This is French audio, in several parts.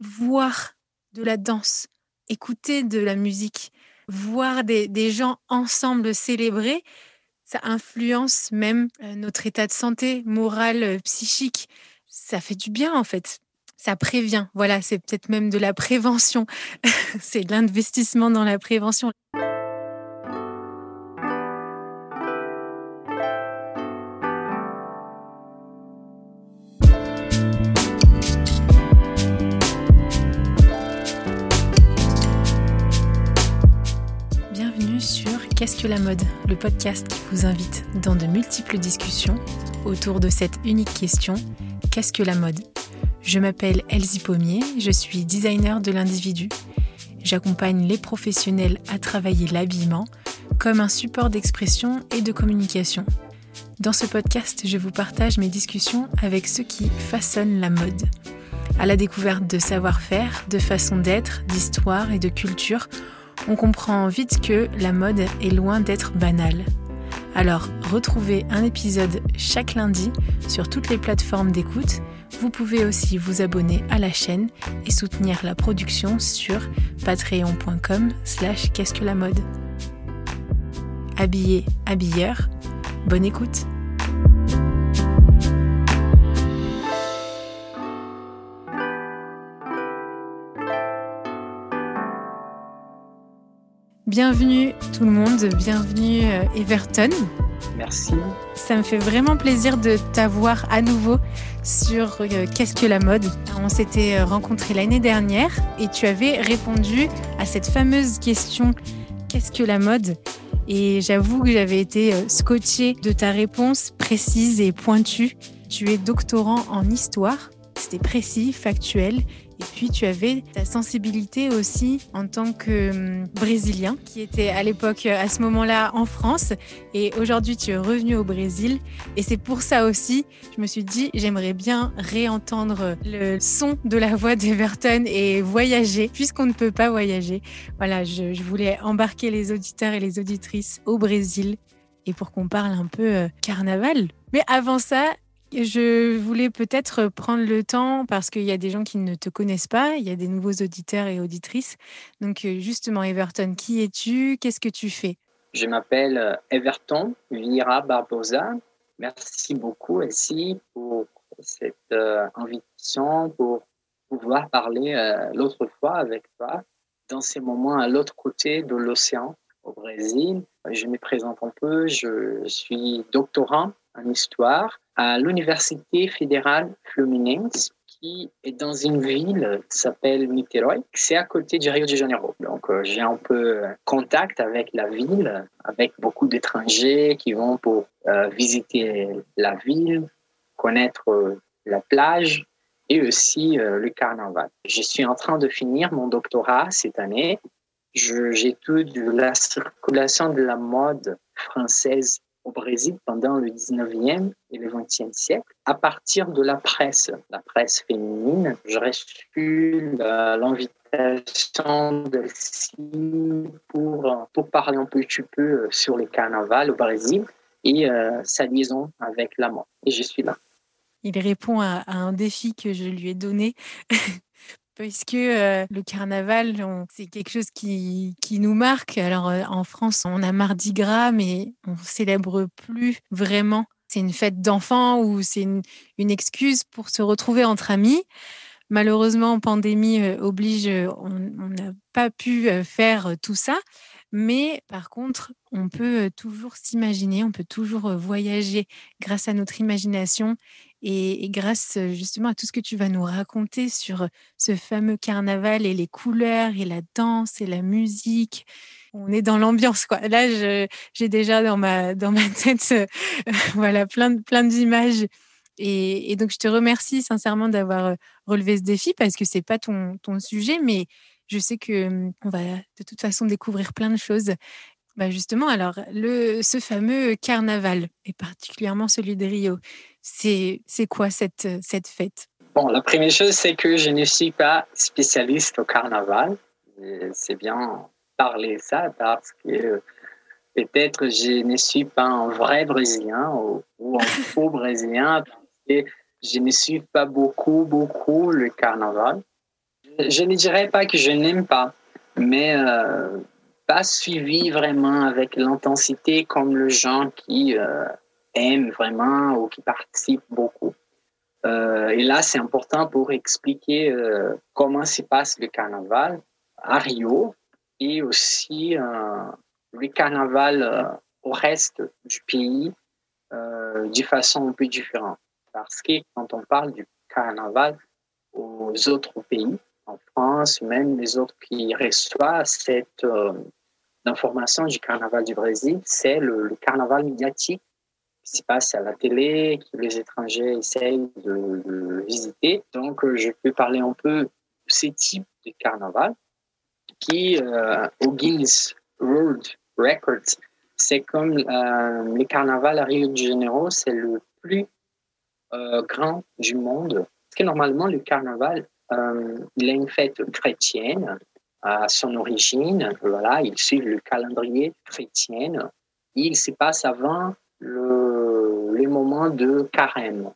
voir de la danse, écouter de la musique, voir des, gens ensemble célébrer, ça influence même euh, notre état de santé moral, euh, psychique. Ça fait du bien en fait. Ça prévient. Voilà, c'est peut-être même de la prévention. c'est de l'investissement dans la prévention. La mode Le podcast qui vous invite dans de multiples discussions autour de cette unique question Qu'est-ce que la mode? Je m'appelle Elsie Pommier, je suis designer de l'individu. J'accompagne les professionnels à travailler l'habillement comme un support d'expression et de communication. Dans ce podcast, je vous partage mes discussions avec ceux qui façonnent la mode. À la découverte de savoir-faire, de façon d'être, d'histoire et de culture, on comprend vite que la mode est loin d'être banale. Alors, retrouvez un épisode chaque lundi sur toutes les plateformes d'écoute. Vous pouvez aussi vous abonner à la chaîne et soutenir la production sur patreon.com slash qu'est-ce que la mode. Habillé, habilleur, bonne écoute Bienvenue tout le monde, bienvenue euh, Everton. Merci. Ça me fait vraiment plaisir de t'avoir à nouveau sur euh, Qu'est-ce que la mode? On s'était euh, rencontrés l'année dernière et tu avais répondu à cette fameuse question Qu'est-ce que la mode? Et j'avoue que j'avais été scotchée de ta réponse précise et pointue. Tu es doctorant en histoire. C'était précis, factuel et puis tu avais ta sensibilité aussi en tant que hum, Brésilien qui était à l'époque à ce moment-là en France et aujourd'hui tu es revenu au Brésil et c'est pour ça aussi je me suis dit j'aimerais bien réentendre le son de la voix d'Everton et voyager puisqu'on ne peut pas voyager. Voilà, je, je voulais embarquer les auditeurs et les auditrices au Brésil et pour qu'on parle un peu euh, carnaval. Mais avant ça, je voulais peut-être prendre le temps parce qu'il y a des gens qui ne te connaissent pas, il y a des nouveaux auditeurs et auditrices. Donc euh, justement, Everton, qui es-tu? Qu'est-ce que tu fais? Je m'appelle euh, Everton Vira Barbosa. Merci beaucoup, Elsie, pour cette euh, invitation, pour pouvoir parler l'autre fois avec toi dans ces moments à l'autre côté de l'océan au Brésil. Je me présente un peu, je suis doctorant en histoire à l'Université fédérale Fluminense, qui est dans une ville qui s'appelle Niterói. C'est à côté du Rio de Janeiro. Donc, euh, j'ai un peu contact avec la ville, avec beaucoup d'étrangers qui vont pour euh, visiter la ville, connaître euh, la plage et aussi le carnaval. Je suis en train de finir mon doctorat cette année. J'étudie la circulation de la mode française au Brésil pendant le 19e et le 20e siècle, à partir de la presse, la presse féminine. J'ai reçu l'invitation de pour, pour parler un petit peu sur le carnaval au Brésil et euh, sa liaison avec la mode. Et je suis là. Il répond à un défi que je lui ai donné puisque le carnaval, c'est quelque chose qui, qui, nous marque. Alors en France, on a Mardi Gras, mais on célèbre plus vraiment. C'est une fête d'enfants ou c'est une, une, excuse pour se retrouver entre amis. Malheureusement, pandémie oblige, on n'a pas pu faire tout ça. Mais par contre, on peut toujours s'imaginer, on peut toujours voyager grâce à notre imagination et, grâce justement à tout ce que tu vas nous raconter sur ce fameux carnaval et les couleurs et la danse et la musique. On est dans l'ambiance, quoi. Là, j'ai déjà dans ma, dans ma tête voilà, plein, plein d'images. Et, donc, je te remercie sincèrement d'avoir relevé ce défi parce que c'est pas ton, ton sujet, mais je sais que mmh, on va de toute façon découvrir plein de choses. Bah justement, alors, le, ce fameux carnaval, et particulièrement celui de Rio, c'est quoi cette, cette fête? Bon, la première chose, c'est que je ne suis pas spécialiste au carnaval. C'est bien parler ça parce que peut-être je ne suis pas un vrai Brésilien ou, ou un faux Brésilien parce que je ne suis pas beaucoup, beaucoup le carnaval. Je ne dirais pas que je n'aime pas, mais euh, pas suivi vraiment avec l'intensité comme le gens qui euh, aiment vraiment ou qui participent beaucoup. Euh, et là, c'est important pour expliquer comment se passe le carnaval à Rio et aussi le carnaval au reste du pays de façon un peu différente. Parce que quand on parle du carnaval aux autres pays, en France, même les autres qui reçoivent cette euh, information du carnaval du Brésil, c'est le, carnaval médiatique qui se passe à la télé, que les étrangers essayent de, visiter. Donc, euh, je peux parler un peu de ces types de carnaval qui, euh, au Guinness World Records, c'est comme le carnaval à Rio de Janeiro, c'est le plus grand du monde. Parce que normalement, le carnaval euh, il a une fête chrétienne à son origine. Voilà, il suit le calendrier chrétien. Il se passe avant le, les moments de carême.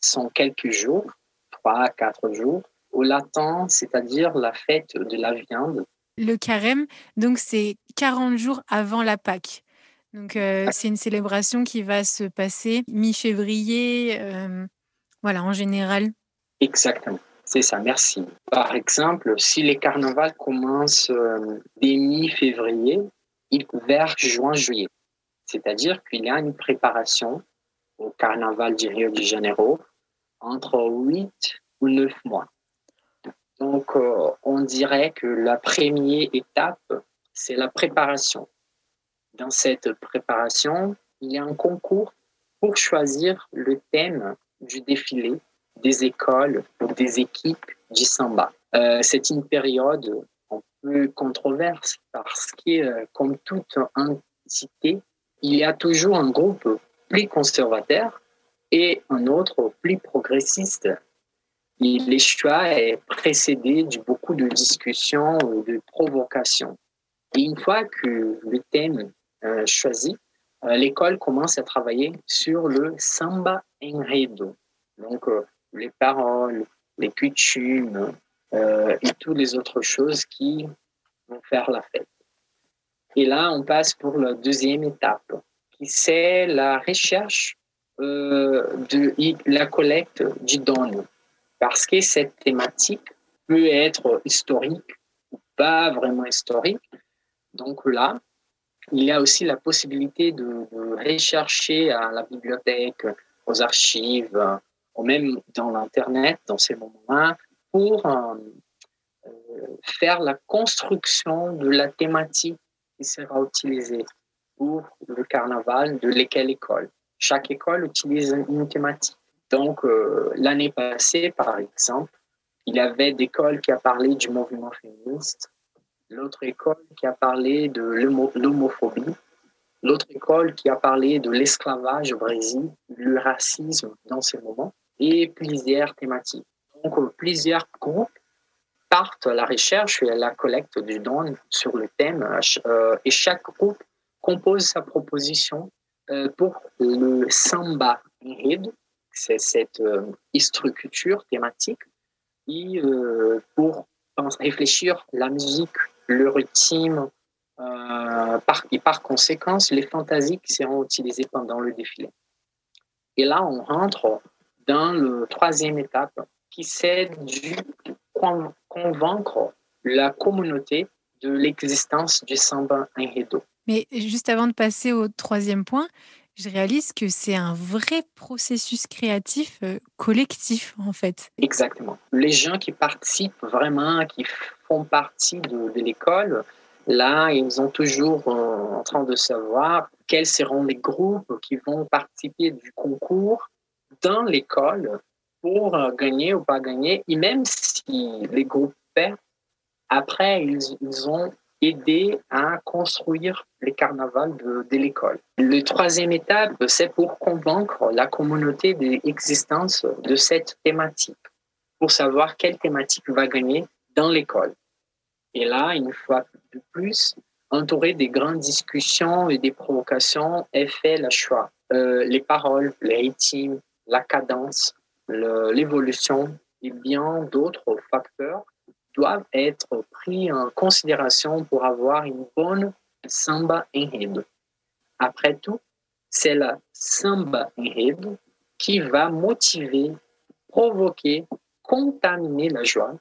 Ce sont quelques jours, trois, quatre jours, au latin, c'est-à-dire la fête de la viande. Le carême, donc c'est 40 jours avant la Pâque. Donc euh, ah. c'est une célébration qui va se passer mi-février, euh, voilà, en général. Exactement. C'est ça, merci. Par exemple, si les carnavals commencent euh, dès mi-février, vers juin-juillet. C'est-à-dire qu'il y a une préparation au carnaval du Rio de Janeiro entre 8 ou 9 mois. Donc, euh, on dirait que la première étape, c'est la préparation. Dans cette préparation, il y a un concours pour choisir le thème du défilé des écoles ou des équipes du samba. Euh, c'est une période un peu controverse parce que, euh, comme toute entité, il y a toujours un groupe plus conservateur et un autre plus progressiste. Et les est précédé de beaucoup de discussions ou de provocations. Et une fois que le thème euh, choisi, l'école commence à travailler sur le samba enredo. Donc, les paroles, les coutumes euh, et toutes les autres choses qui vont faire la fête. Et là, on passe pour la deuxième étape, qui c'est la recherche euh, de la collecte du don. Parce que cette thématique peut être historique ou pas vraiment historique. Donc là, il y a aussi la possibilité de, de rechercher à la bibliothèque, aux archives, ou même dans l'Internet, dans ces moments-là, pour euh, euh, faire la construction de la thématique qui sera utilisée pour le carnaval de lesquelles école. Chaque école utilise une thématique. Donc, euh, l'année passée, par exemple, il y avait des écoles qui a parlé du mouvement féministe, l'autre école qui a parlé de l'homophobie, l'autre école qui a parlé de l'esclavage au Brésil, le racisme dans ces moments et plusieurs thématiques. Donc, euh, plusieurs groupes partent à la recherche et à la collecte du don sur le thème euh, et chaque groupe compose sa proposition euh, pour le samba ride, c'est cette structure thématique, et pour réfléchir la musique, le rythme, par, et par conséquent les fantasies qui seront utilisées pendant le défilé. Et là, on rentre dans la troisième étape, qui c'est de convaincre la communauté de l'existence du samba enredo. Mais juste avant de passer au troisième point, je réalise que c'est un vrai processus créatif euh, collectif, en fait. Exactement. Les gens qui participent vraiment, qui font partie de, l'école, là, ils ont toujours euh, en train de savoir quels seront les groupes qui vont participer du concours dans l'école pour euh, gagner ou pas gagner. Et même si les groupes perdent, après, ils, ont aidé à construire les carnavals de, l'école. Le troisième étape, c'est pour convaincre la communauté de l'existence de cette thématique, pour savoir quelle thématique va gagner dans l'école. Et là, une fois de plus, entouré des grandes discussions et des provocations, est fait le choix. Euh, les paroles, les rythmes, la cadence, l'évolution et bien d'autres facteurs doivent être pris en considération pour avoir une bonne samba enredo. Après tout, c'est la samba enredo qui va motiver, provoquer, contaminer la joie,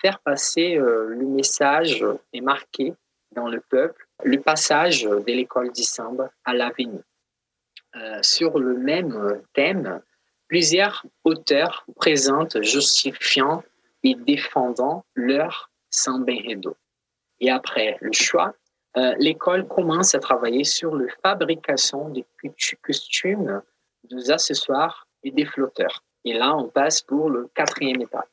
faire passer euh, le message et marquer dans le peuple le passage de l'école du samba à l'avenir. Euh, sur le même thème, plusieurs auteurs présentent justifiant et défendant leur samba enredo. Et après le choix, euh, l'école commence à travailler sur la fabrication des costumes, des accessoires et des flotteurs. Et là, on passe pour le quatrième étape.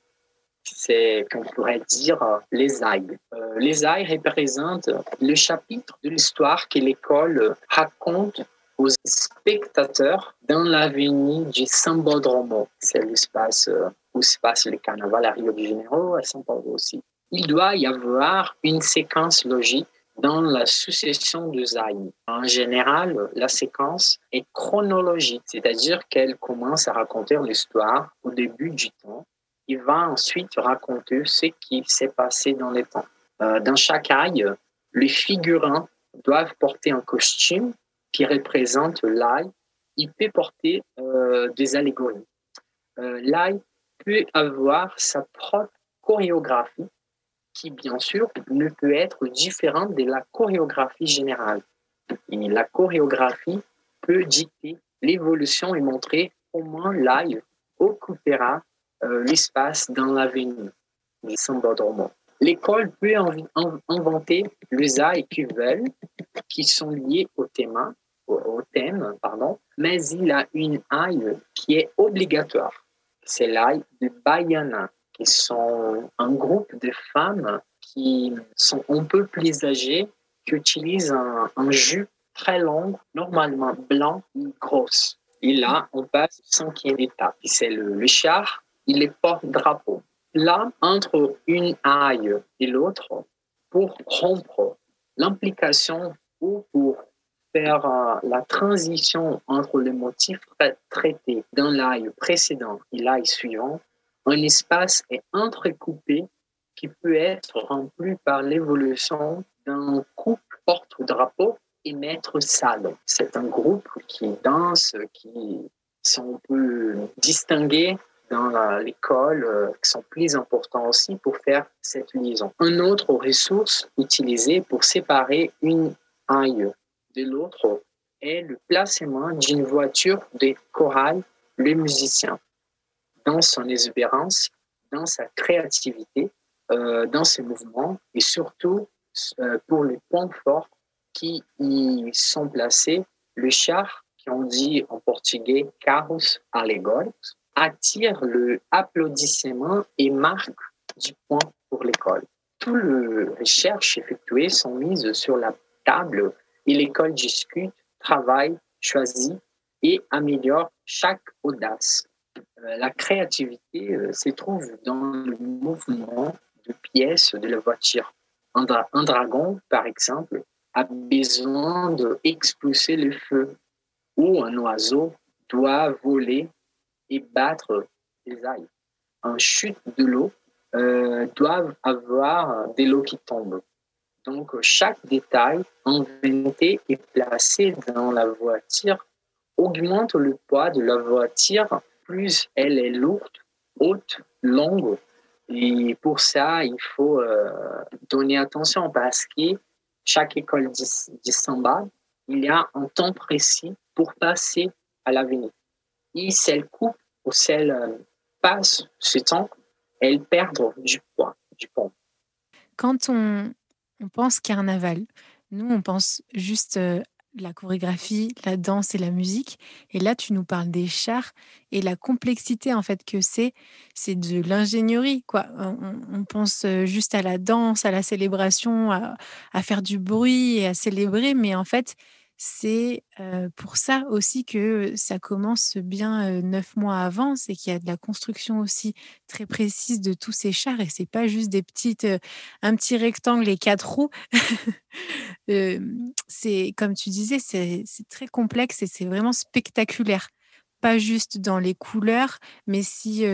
C'est, qu'on pourrait dire, les ailes. Euh, les ailes représentent le chapitre de l'histoire que l'école raconte aux spectateurs dans l'avenue du Sambodromo. C'est l'espace où se passe le carnaval à Rio de Janeiro, à São Paulo aussi. Il doit y avoir une séquence logique dans la succession de Zayn. En général, la séquence est chronologique, c'est-à-dire qu'elle commence à raconter l'histoire au début du temps et va ensuite raconter ce qui s'est passé dans les temps. Euh, dans chaque aille, les figurants doivent porter un costume qui représente l'ail. Il peut porter euh, des allégories. Euh, l'ail peut avoir sa propre chorégraphie qui, bien sûr, ne peut être différente de la chorégraphie générale. La chorégraphie peut dicter l'évolution et montrer comment l'ail occupera euh, l'espace dans l'avenir du L'école peut inventer les ailes qui veulent, qui sont liés au thème, au, thème pardon, mais il a une aille qui est obligatoire. C'est l'ail de Bayana qui sont un groupe de femmes qui sont un peu plus âgées, qui utilisent un, un jupe très long, normalement blanc et grosse. Et là, on passe au cinquième étape. C'est le, le char, il est porte-drapeau. Là, entre une aille et l'autre, pour rompre l'implication ou pour faire euh, la transition entre les motifs traités dans l'ail précédent et l'ail suivant, un espace est entrecoupé qui peut être rempli par l'évolution d'un couple porte-drapeau et maître salon. C'est un groupe qui danse, qui sont peu distingués dans l'école, euh, qui sont plus importants aussi pour faire cette liaison. Un autre ressource utilisée pour séparer une aille de l'autre est le placement d'une voiture de chorale, le musicien dans son exubérance, dans sa créativité, euh, dans ses mouvements et surtout euh, pour les points forts qui y sont placés. Le char, qui on dit en portugais carros alegóricos, attire le applaudissement et marque du point pour l'école. Toutes les recherches effectuées sont mises sur la table et l'école discute, travaille, choisit et améliore chaque audace. Euh, la créativité euh, se trouve dans le mouvement de pièces de la voiture. Un, dragon, par exemple, a besoin d'expulser le feu, ou un oiseau doit voler et battre les ailes. Un chute de l'eau euh, doit avoir de l'eau qui tombe. Donc, chaque détail inventé et placé dans la voiture augmente le poids de la voiture plus elle est lourde, haute, longue. Et pour ça, il faut euh, donner attention parce que chaque école samba, il y a un temps précis pour passer à l'avenir. Et si elle coupe ou si elle euh, passe ce temps, elle perd du poids, du pont. Quand on, on pense carnaval, nous, on pense juste euh, la chorégraphie, la danse et la musique. Et là, tu nous parles des chars et la complexité en fait que c'est, c'est de l'ingénierie. quoi. On, pense euh, juste à la danse, à la célébration, à, à, faire du bruit et à célébrer, mais en fait, c'est pour ça aussi que ça commence bien neuf mois avant, c'est qu'il y a de la construction aussi très précise de tous ces chars et c'est pas juste des petites, un petit rectangle et quatre roues. c'est comme tu disais, c'est très complexe et c'est vraiment spectaculaire. pas juste dans les couleurs, mais si,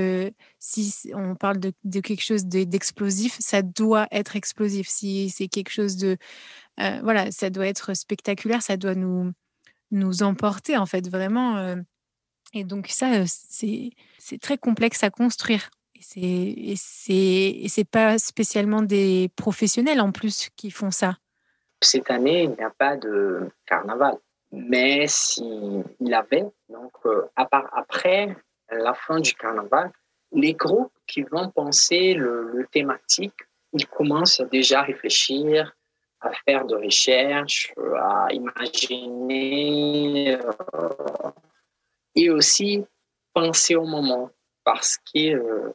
si on parle de, quelque chose d'explosif, ça doit être explosif. Si c'est quelque chose de... voilà, ça doit être spectaculaire, ça doit nous, nous emporter, en fait, vraiment. et donc ça, c'est très complexe à construire. Et c'est pas spécialement des professionnels en plus qui font ça. Cette année, il n'y a pas de carnaval. Mais s'il y avait, donc euh, après la fin du carnaval, les groupes qui vont penser le, thématique, ils commencent déjà à réfléchir, à faire de recherches, à imaginer euh, et aussi penser au moment. Parce que euh,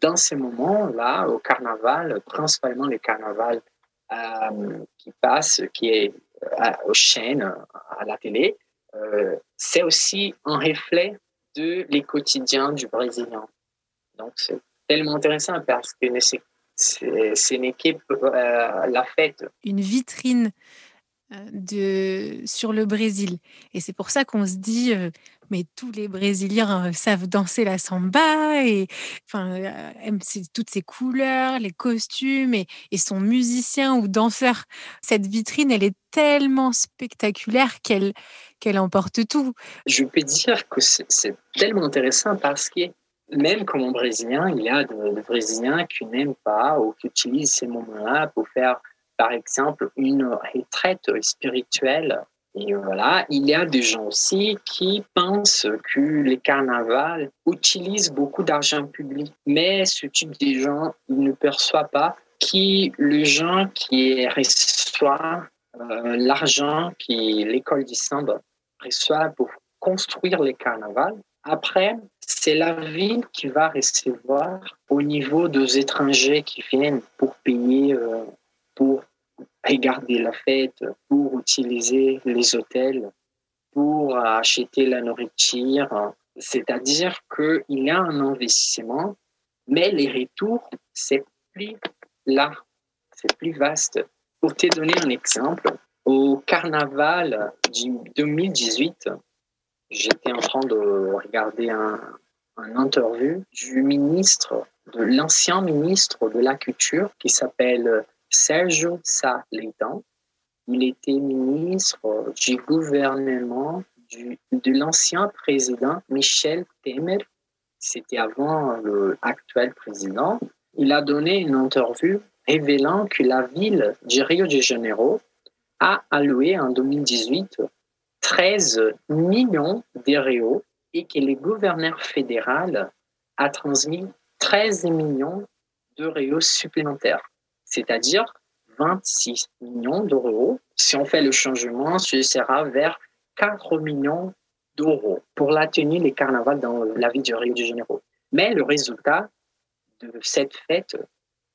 dans ces moments-là, au carnaval, principalement le carnaval euh, qui passe, qui est aux chaînes, à la télé, c'est aussi un reflet de les quotidiens du Brésilien. Donc c'est tellement intéressant parce que c'est une équipe, la fête. Une vitrine de, sur le Brésil. Et c'est pour ça qu'on se dit, mais tous les Brésiliens savent danser la samba et enfin, aiment toutes ces couleurs, les costumes et, et, sont musiciens ou danseurs. Cette vitrine, elle est tellement spectaculaire qu'elle qu'elle emporte tout. Je peux dire que c'est tellement intéressant parce que même comme Brésilien, il y a des Brésiliens qui n'aiment pas ou qui utilisent ces moments-là pour faire par exemple, une retraite spirituelle. Et voilà, il y a des gens aussi qui pensent que les carnavals utilisent beaucoup d'argent public. Mais ce type de gens, ils ne perçoivent pas que les gens qui reçoivent euh, l'argent que l'école du samba reçoit pour construire les carnavals, après, c'est la ville qui va recevoir au niveau des étrangers qui viennent pour payer euh, pour regarder la fête, pour utiliser les hôtels, pour acheter la nourriture. C'est-à-dire qu'il y a un investissement, mais les retours, c'est plus là, c'est plus vaste. Pour te donner un exemple, au carnaval du 2018, j'étais en train de regarder un, interview du ministre, de l'ancien ministre de la Culture qui s'appelle Sergio Sá Il était ministre du gouvernement de l'ancien président Michel Temer. C'était avant l'actuel président. Il a donné une interview révélant que la ville de Rio de Janeiro a alloué en 2018 13 millions d'euros et que le gouverneur fédéral a transmis 13 millions d'euros supplémentaires c'est-à-dire 26 millions d'euros. Si on fait le changement, ce sera vers 4 millions d'euros pour la tenue des carnavals dans la ville de Rio de Janeiro. Mais le résultat de cette fête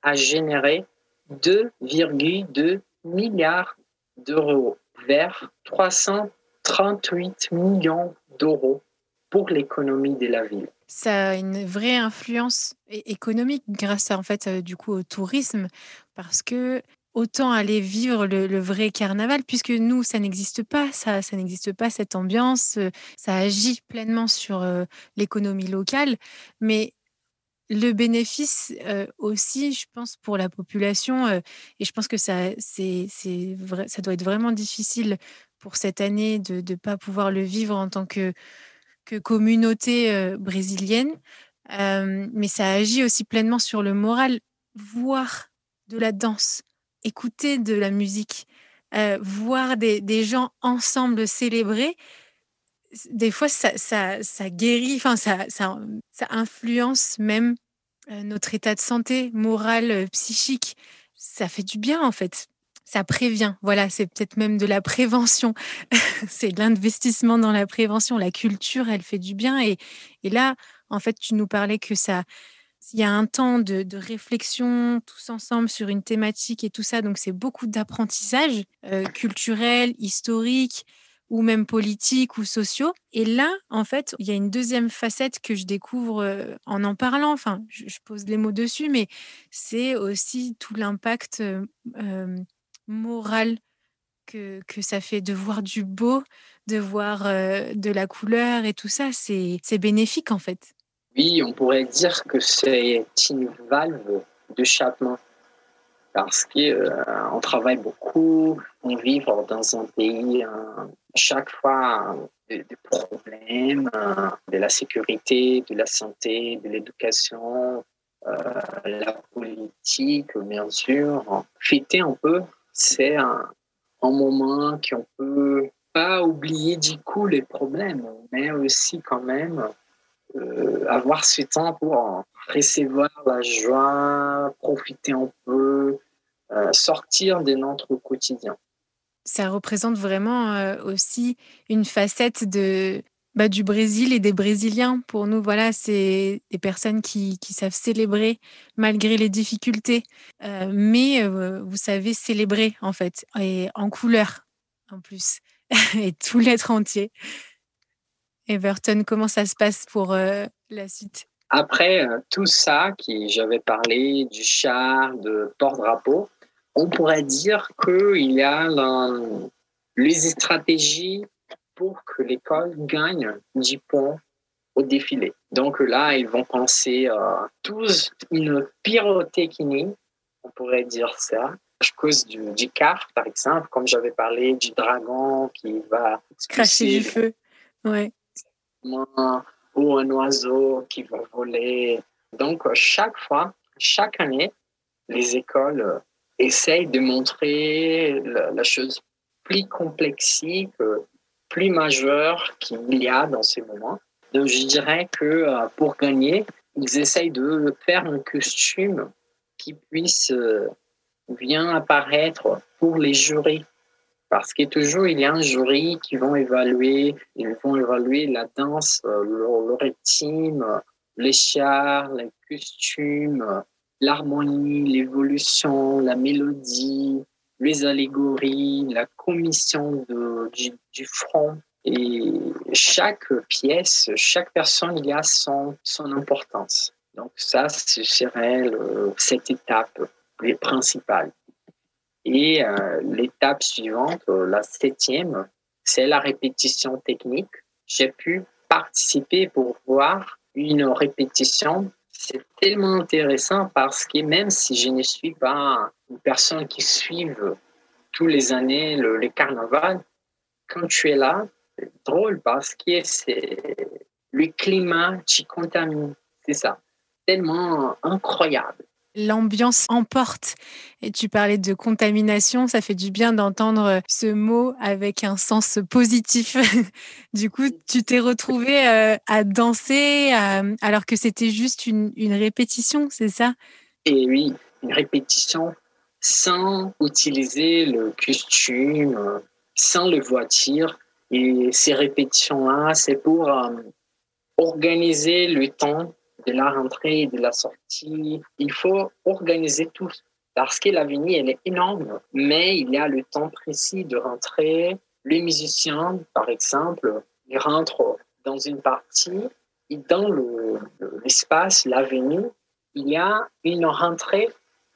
a généré 2,2 milliards d'euros, vers 338 millions d'euros pour l'économie de la ville. Ça a une vraie influence économique grâce en fait, du coup, au tourisme, parce que autant aller vivre le, vrai carnaval, puisque nous, ça n'existe pas, ça, ça n'existe pas cette ambiance, ça agit pleinement sur l'économie locale, mais le bénéfice aussi, je pense, pour la population, et je pense que ça, c'est, ça doit être vraiment difficile pour cette année de ne pas pouvoir le vivre en tant que communauté brésilienne, mais ça agit aussi pleinement sur le moral. Voir de la danse, écouter de la musique, voir des, gens ensemble célébrer, des fois ça, guérit, ça, ça, ça, influence même notre état de santé moral, psychique. Ça fait du bien en fait ça prévient. Voilà, c'est peut-être même de la prévention. c'est de l'investissement dans la prévention. La culture, elle fait du bien. Et, là, en fait, tu nous parlais que ça, il y a un temps de, réflexion tous ensemble sur une thématique et tout ça. Donc, c'est beaucoup d'apprentissage euh, culturel, historique ou même politique ou sociaux. Et là, en fait, il y a une deuxième facette que je découvre euh, en en parlant. Enfin, je, pose les mots dessus, mais c'est aussi tout l'impact euh, morale que, que ça fait de voir du beau, de voir de la couleur et tout ça, c'est bénéfique en fait. Oui, on pourrait dire que c'est une valve de d'échappement parce qu'on travaille beaucoup, on vit dans un pays chaque fois des, problèmes de la sécurité, de la santé, de l'éducation, la politique, bien sûr. Fêter un peu, c'est un, un moment qu'on peut pas oublier du coup les problèmes, mais aussi quand même euh, avoir ce temps pour recevoir la joie, profiter un peu, euh, sortir de notre quotidien. Ça représente vraiment euh, aussi une facette de, bah, du Brésil et des Brésiliens. Pour nous, voilà, c'est des personnes qui, savent célébrer malgré les difficultés, mais vous savez célébrer en fait, et en couleur en plus. et tout l'être entier. Everton, comment ça se passe pour euh, la suite? Après euh, tout ça, qui j'avais parlé du char, de porte-drapeau, on pourrait dire qu'il y a les stratégies pour que l'école gagne 10 points au défilé. Donc là, ils vont penser euh, tous une pyrotechnie, on pourrait dire ça, à cause du, du car, par exemple, comme j'avais parlé du dragon qui va cracher du feu, ouais. ou un oiseau qui va voler. Donc chaque fois, chaque année, les écoles euh, essayent de montrer la, chose plus complexe, plus majeure qu'il y a dans ces moments. Donc je dirais que euh, pour gagner, ils essayent de faire un costume qui puisse euh, vient apparaître pour les jurys. Parce que toujours, il y a un jury qui vont évaluer, ils vont évaluer la danse, euh, le, rythme, les chars, les costumes, l'harmonie, l'évolution, la mélodie, les allégories, la commission du, front. Et chaque pièce, chaque personne, il y a son, son importance. Donc ça, ce serait cette étape les principales. Et euh, l'étape suivante, la septième, c'est la répétition technique. J'ai pu participer pour voir une répétition. C'est tellement intéressant parce que même si je ne suis pas une personne qui suit tous les années le, le carnaval, quand tu es là, c'est drôle parce que c'est le climat qui contamine. C'est ça. Tellement incroyable l'ambiance emporte. Et tu parlais de contamination, ça fait du bien d'entendre ce mot avec un sens positif. du coup, tu t'es retrouvé euh, à danser alors que c'était juste une, répétition, c'est ça? Et oui, une répétition sans utiliser le costume, sans le voiture. Et ces répétitions-là, c'est pour euh, organiser le temps de la rentrée de la sortie. Il faut organiser tout parce que l'avenir, elle est énorme, mais il y a le temps précis de rentrer. Les musiciens, par exemple, ils rentrent dans une partie et dans l'espace, l'avenue, il y a une rentrée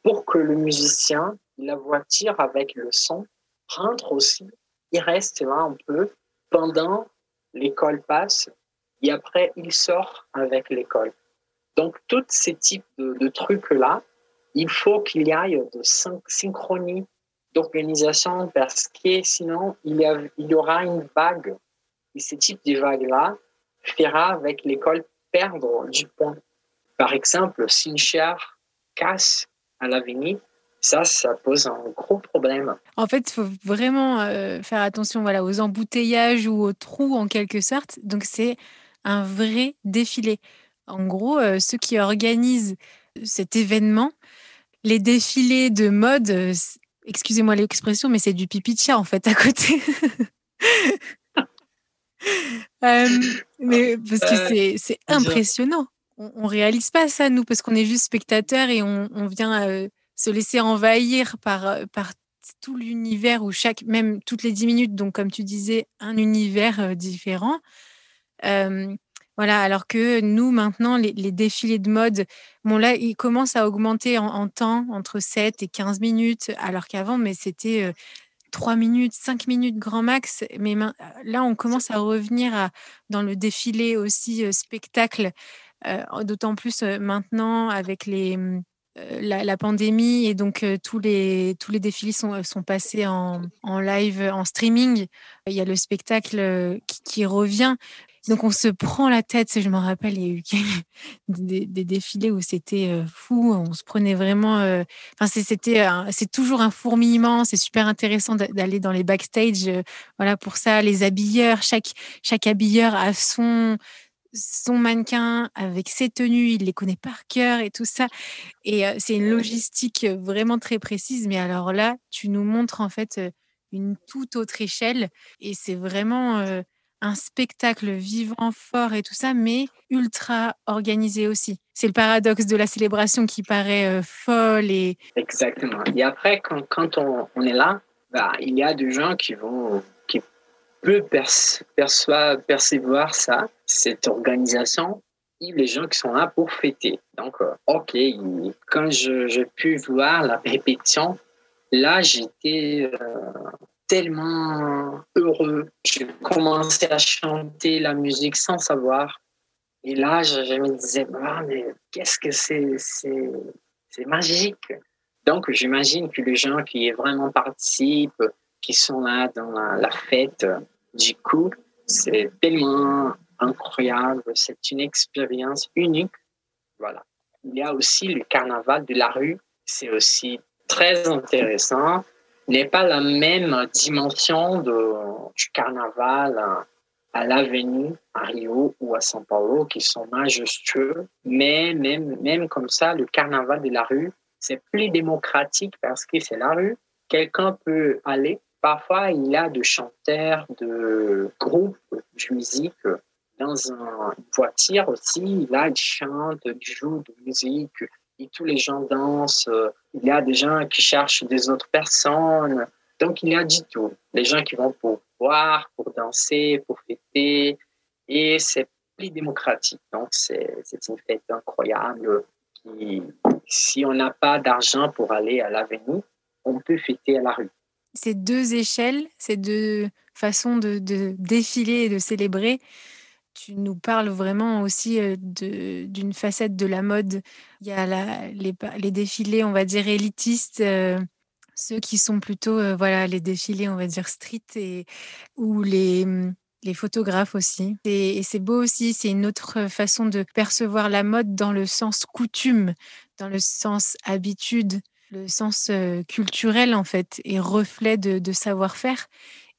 pour que le musicien, la voiture avec le son, rentre aussi. Il reste là un peu pendant l'école passe et après il sort avec l'école. Donc, tous ces types de, trucs-là, il faut qu'il y ait de synchronie d'organisation parce que sinon, il y, y aura une vague. Et ce type de vague-là fera avec l'école perdre du point. Par exemple, si une chair casse à l'avenir, ça, ça pose un gros problème. En fait, il faut vraiment euh, faire attention voilà, aux embouteillages ou aux trous en quelque sorte. Donc, c'est un vrai défilé. En gros, euh, ceux qui organisent cet événement, les défilés de mode, euh, excusez-moi l'expression, mais c'est du pipi en fait à côté. Euh, mais parce que c'est impressionnant. On, ne réalise pas ça nous parce qu'on est juste spectateurs et on, vient se laisser envahir par par tout l'univers ou chaque même toutes les dix minutes donc comme tu disais un univers différent. Voilà, alors que nous, maintenant, les, défilés de mode, bon, là, ils commencent à augmenter en, temps, entre 7 et 15 minutes, alors qu'avant, mais c'était trois minutes, cinq minutes grand max. Mais là, on commence à revenir à, dans le défilé aussi spectacle, d'autant plus maintenant avec les, la, pandémie et donc tous, les, tous les défilés sont, sont passés en, en, live, en streaming. Il y a le spectacle qui, qui revient. Donc on se prend la tête. Je me rappelle, il y a eu des, défilés où c'était euh, fou. On se prenait vraiment. Euh, enfin, c'était, c'est toujours un fourmillement. C'est super intéressant d'aller dans les backstage. Euh, voilà pour ça, les habilleurs. Chaque chaque habilleur a son son mannequin avec ses tenues, il les connaît par cœur et tout ça. Et c'est une logistique vraiment très précise. Mais alors là, tu nous montres en fait une toute autre échelle. Et c'est vraiment un spectacle vivant, fort et tout ça, mais ultra organisé aussi. C'est le paradoxe de la célébration qui paraît euh, folle et... Exactement. Et après, quand, quand on, on, est là, bah, il y a des gens qui vont qui peuvent percevoir ça, cette organisation, et les gens qui sont là pour fêter. Donc, euh, ok, quand j'ai pu voir la répétition, là, j'étais... Euh, tellement heureux. J'ai commencé à chanter la musique sans savoir. Et là, je, me disais, ah, mais qu'est-ce que c'est, c'est, magique. Donc, j'imagine que les gens qui vraiment participent, qui sont là dans la, fête, du coup, c'est tellement incroyable. C'est une expérience unique. Voilà. Il y a aussi le carnaval de la rue. C'est aussi très intéressant n'est pas la même dimension de, du carnaval à, l'avenue, à Rio ou à São Paulo, qui sont majestueux. Mais même, même comme ça, le carnaval de la rue, c'est plus démocratique parce que c'est la rue. Quelqu'un peut aller. Parfois, il y a de chanteurs, de groupes de musique dans une voiture aussi. Là, ils chantent, ils jouent de musique et tous les gens dansent. Il y a des gens qui cherchent des autres personnes. Donc, il y a du tout. Les gens qui vont pour boire, pour danser, pour fêter. Et c'est plus démocratique. Donc, c'est une fête incroyable. Si on n'a pas d'argent pour aller à l'avenue, on peut fêter à la rue. Ces deux échelles, ces deux façons de, de défiler et de célébrer, tu nous parles vraiment aussi d'une facette de la mode. Il y a les, défilés, on va dire, élitistes, ceux qui sont plutôt voilà, les défilés, on va dire, street, et, ou les, mmh, les photographes aussi. Et, c'est beau aussi, c'est une autre façon de percevoir la mode dans le sens coutume, dans le sens habitude, le sens culturel en fait, et reflet de, de savoir-faire.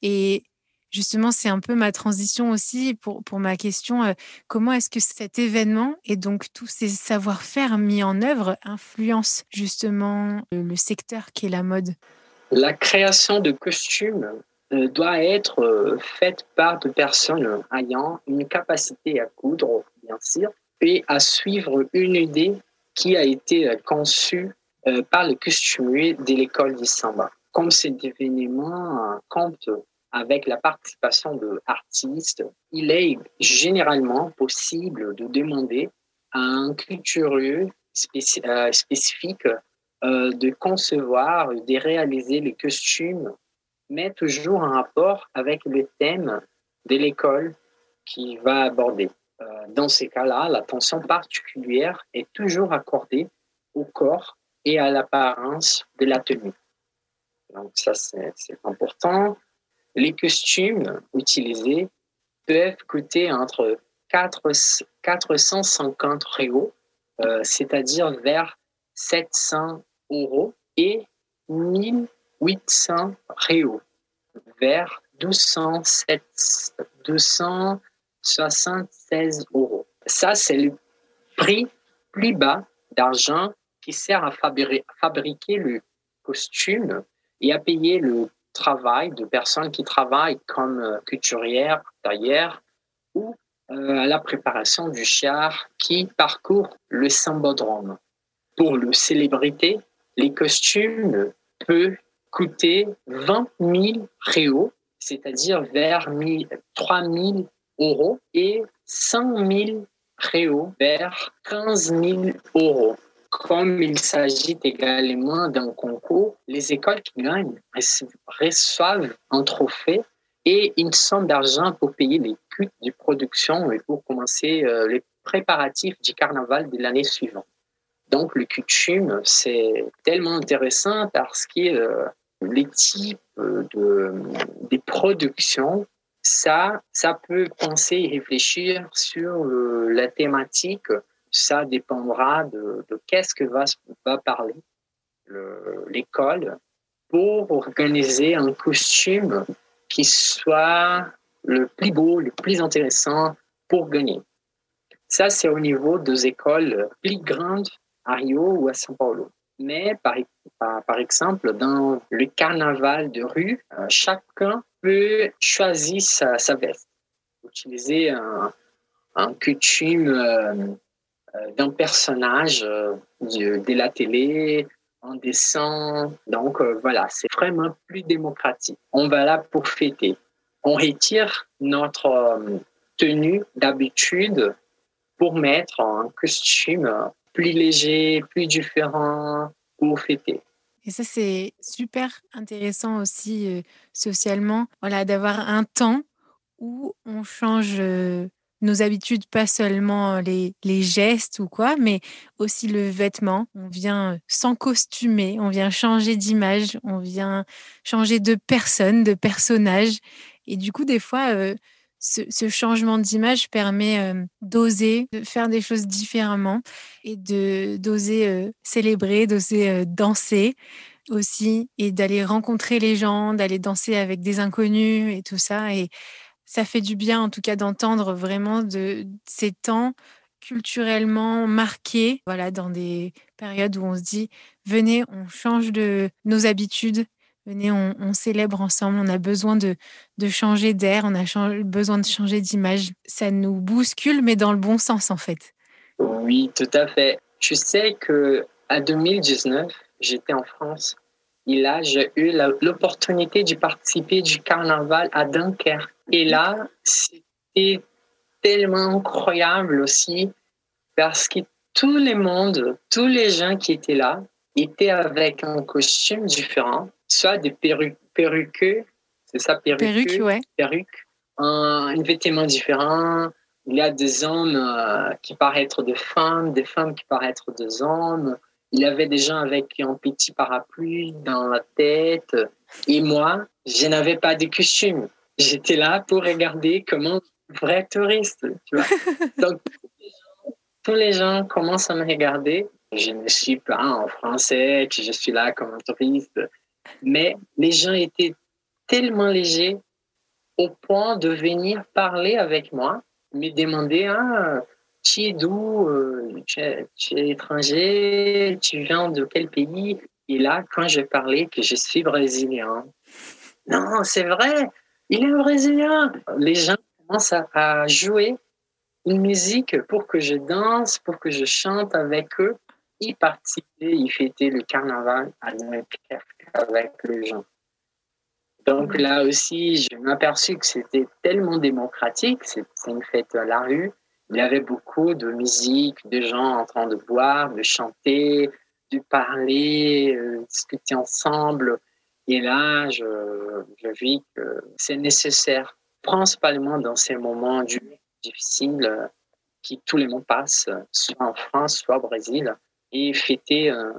Et Justement, c'est un peu ma transition aussi pour, pour ma question. Euh, comment est-ce que cet événement et donc tous ces savoir-faire mis en œuvre influencent justement le secteur qui est la mode? La création de costumes euh, doit être euh, faite par des personnes ayant une capacité à coudre, bien sûr, et à suivre une idée qui a été conçue par le costumier de l'école du Samba. Comme cet événement compte avec la participation de artistes, il est généralement possible de demander à un cultureux euh, spécifique euh, de concevoir, de réaliser les costumes, mais toujours en rapport avec le thème de l'école qui va aborder. Euh, dans ces cas-là, l'attention particulière est toujours accordée au corps et à l'apparence de la tenue. Donc ça, c'est important. Les costumes utilisés peuvent coûter entre 4, 450 euros, c'est-à-dire vers 700 euros, et 1800 euros, vers 276 euros. Ça, c'est le prix plus bas d'argent qui sert à fabriquer le costume et à payer le travail, de personnes qui travaillent comme euh, couturières, taillères ou euh, à la préparation du char qui parcourt le sambodrome. Pour le célébrité, les costumes peuvent coûter 20 000 réaux, c'est-à-dire vers 3 000 euros, et 100 000 réaux vers 15 000 euros. Comme il s'agit également d'un concours, les écoles qui gagnent reçoivent un trophée et une somme d'argent pour payer les coûts de production et pour commencer euh, les préparatifs du carnaval de l'année suivante. Donc, le coutume, c'est tellement intéressant parce que euh, les types de, des productions, ça, ça peut penser et réfléchir sur euh, la thématique. Ça dépendra de, qu'est-ce que va, parler l'école pour organiser un costume qui soit le plus beau, le plus intéressant pour gagner. Ça, c'est au niveau des écoles plus grandes à Rio ou à São Paulo. Mais par, exemple, dans le carnaval de rue, euh, chacun peut choisir sa, veste, utiliser un, un coutume euh, euh, d'un personnage de, de, la télé, un dessin. Donc voilà, c'est vraiment plus démocratique. On va là pour fêter. On retire notre tenue d'habitude pour mettre un costume plus léger, plus différent pour fêter. Et ça, c'est super intéressant aussi euh, socialement, voilà, d'avoir un temps où on change euh, nos habitudes, pas seulement les, les, gestes ou quoi, mais aussi le vêtement. On vient sans costumer, on vient changer d'image, on vient changer de personne, de personnage. Et du coup, des fois, euh, ce, changement d'image permet euh, d'oser, de faire des choses différemment et de d'oser euh, célébrer, d'oser euh, danser aussi et d'aller rencontrer les gens, d'aller danser avec des inconnus et tout ça. Et ça fait du bien en tout cas d'entendre vraiment de ces temps culturellement marqués, voilà, dans des périodes où on se dit venez, on change de nos habitudes, Venez, on, célèbre ensemble. On a besoin de, de changer d'air, on a besoin de changer d'image. Ça nous bouscule, mais dans le bon sens, en fait. Oui, tout à fait. Je sais que à 2019, j'étais en France et là, j'ai eu l'opportunité de participer du carnaval à Dunkerque. Et là, c'était tellement incroyable aussi parce que tout le monde, tous les gens qui étaient là, étaient avec un costume différent soit des perruques, perruques c'est ça, perruques, perruques, ouais. perruques un, un vêtement différent. Il y a des hommes euh, qui paraissent être des femmes, des femmes qui paraissent être des hommes. Il y avait des gens avec un petit parapluie dans la tête. Et moi, je n'avais pas de costume. J'étais là pour regarder comme un vrai touriste. Tu vois? Donc, tous les gens commencent à me regarder. Je ne suis pas en français, que je suis là comme un touriste mais les gens étaient tellement légers au point de venir parler avec moi, me demander ah, tu es d'où? Tu, es, étranger? Tu viens de quel pays Et là, quand je parlais que je suis brésilien, non, c'est vrai, il est brésilien. Les gens commencent à, jouer une musique pour que je danse, pour que je chante avec eux. Ils participaient, ils fêtaient le carnaval avec les gens. Donc là aussi, je m'aperçus que c'était tellement démocratique, c'est une fête à la rue. Il y avait beaucoup de musique, de gens en train de boire, de chanter, de parler, euh, discuter ensemble. Et là, je, vis que c'est nécessaire, principalement dans ces moments difficiles euh, qui tout le monde passe, soit en France, soit au Brésil, et fêter euh,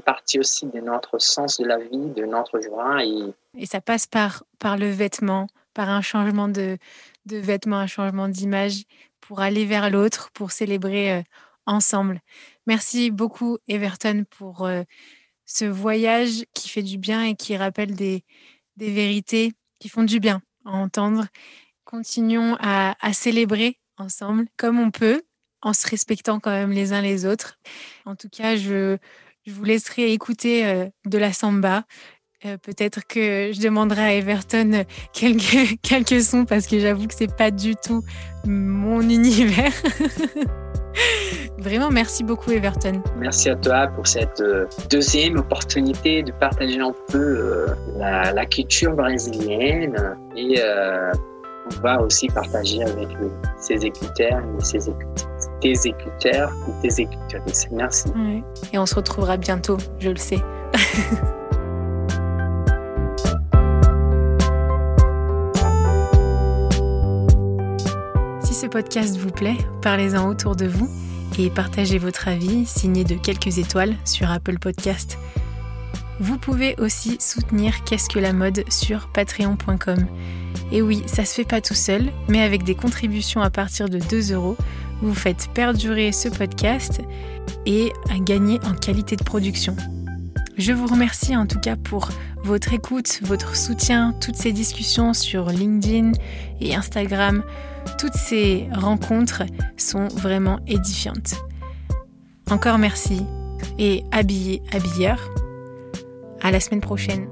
partie aussi de notre sens de la vie, de notre joie. Et, ça passe par, le vêtement, par un changement de, de vêtements, un changement d'image pour aller vers l'autre, pour célébrer euh, ensemble. Merci beaucoup, Everton, pour ce voyage qui fait du bien et qui rappelle des, vérités qui font du bien à entendre. Continuons à, célébrer ensemble comme on peut, en se respectant quand même les uns les autres. En tout cas, je, je vous laisserai écouter euh, de la samba. Euh, peut-être que je demanderai à Everton euh, quelques, quelques sons parce que j'avoue que c'est pas du tout mon univers. Vraiment, merci beaucoup Everton. Merci à toi pour cette deuxième opportunité de partager un peu la, la, culture brésilienne et pouvoir aussi partager avec ses écouteurs et ses écouteurs. des écouteurs et des écoutrices. Merci. Et on se retrouvera bientôt, je le sais. si ce podcast vous plaît, parlez-en autour de vous et partagez votre avis signé de quelques étoiles sur Apple Podcast. Vous pouvez aussi soutenir Qu'est-ce que la mode sur patreon.com. Et oui, ça se fait pas tout seul, mais avec des contributions à partir de 2 euros, vous faites perdurer ce podcast et gagner en qualité de production. Je vous remercie en tout cas pour votre écoute, votre soutien, toutes ces discussions sur LinkedIn et Instagram. Toutes ces rencontres sont vraiment édifiantes. Encore merci et habillez, habilleur. À la semaine prochaine.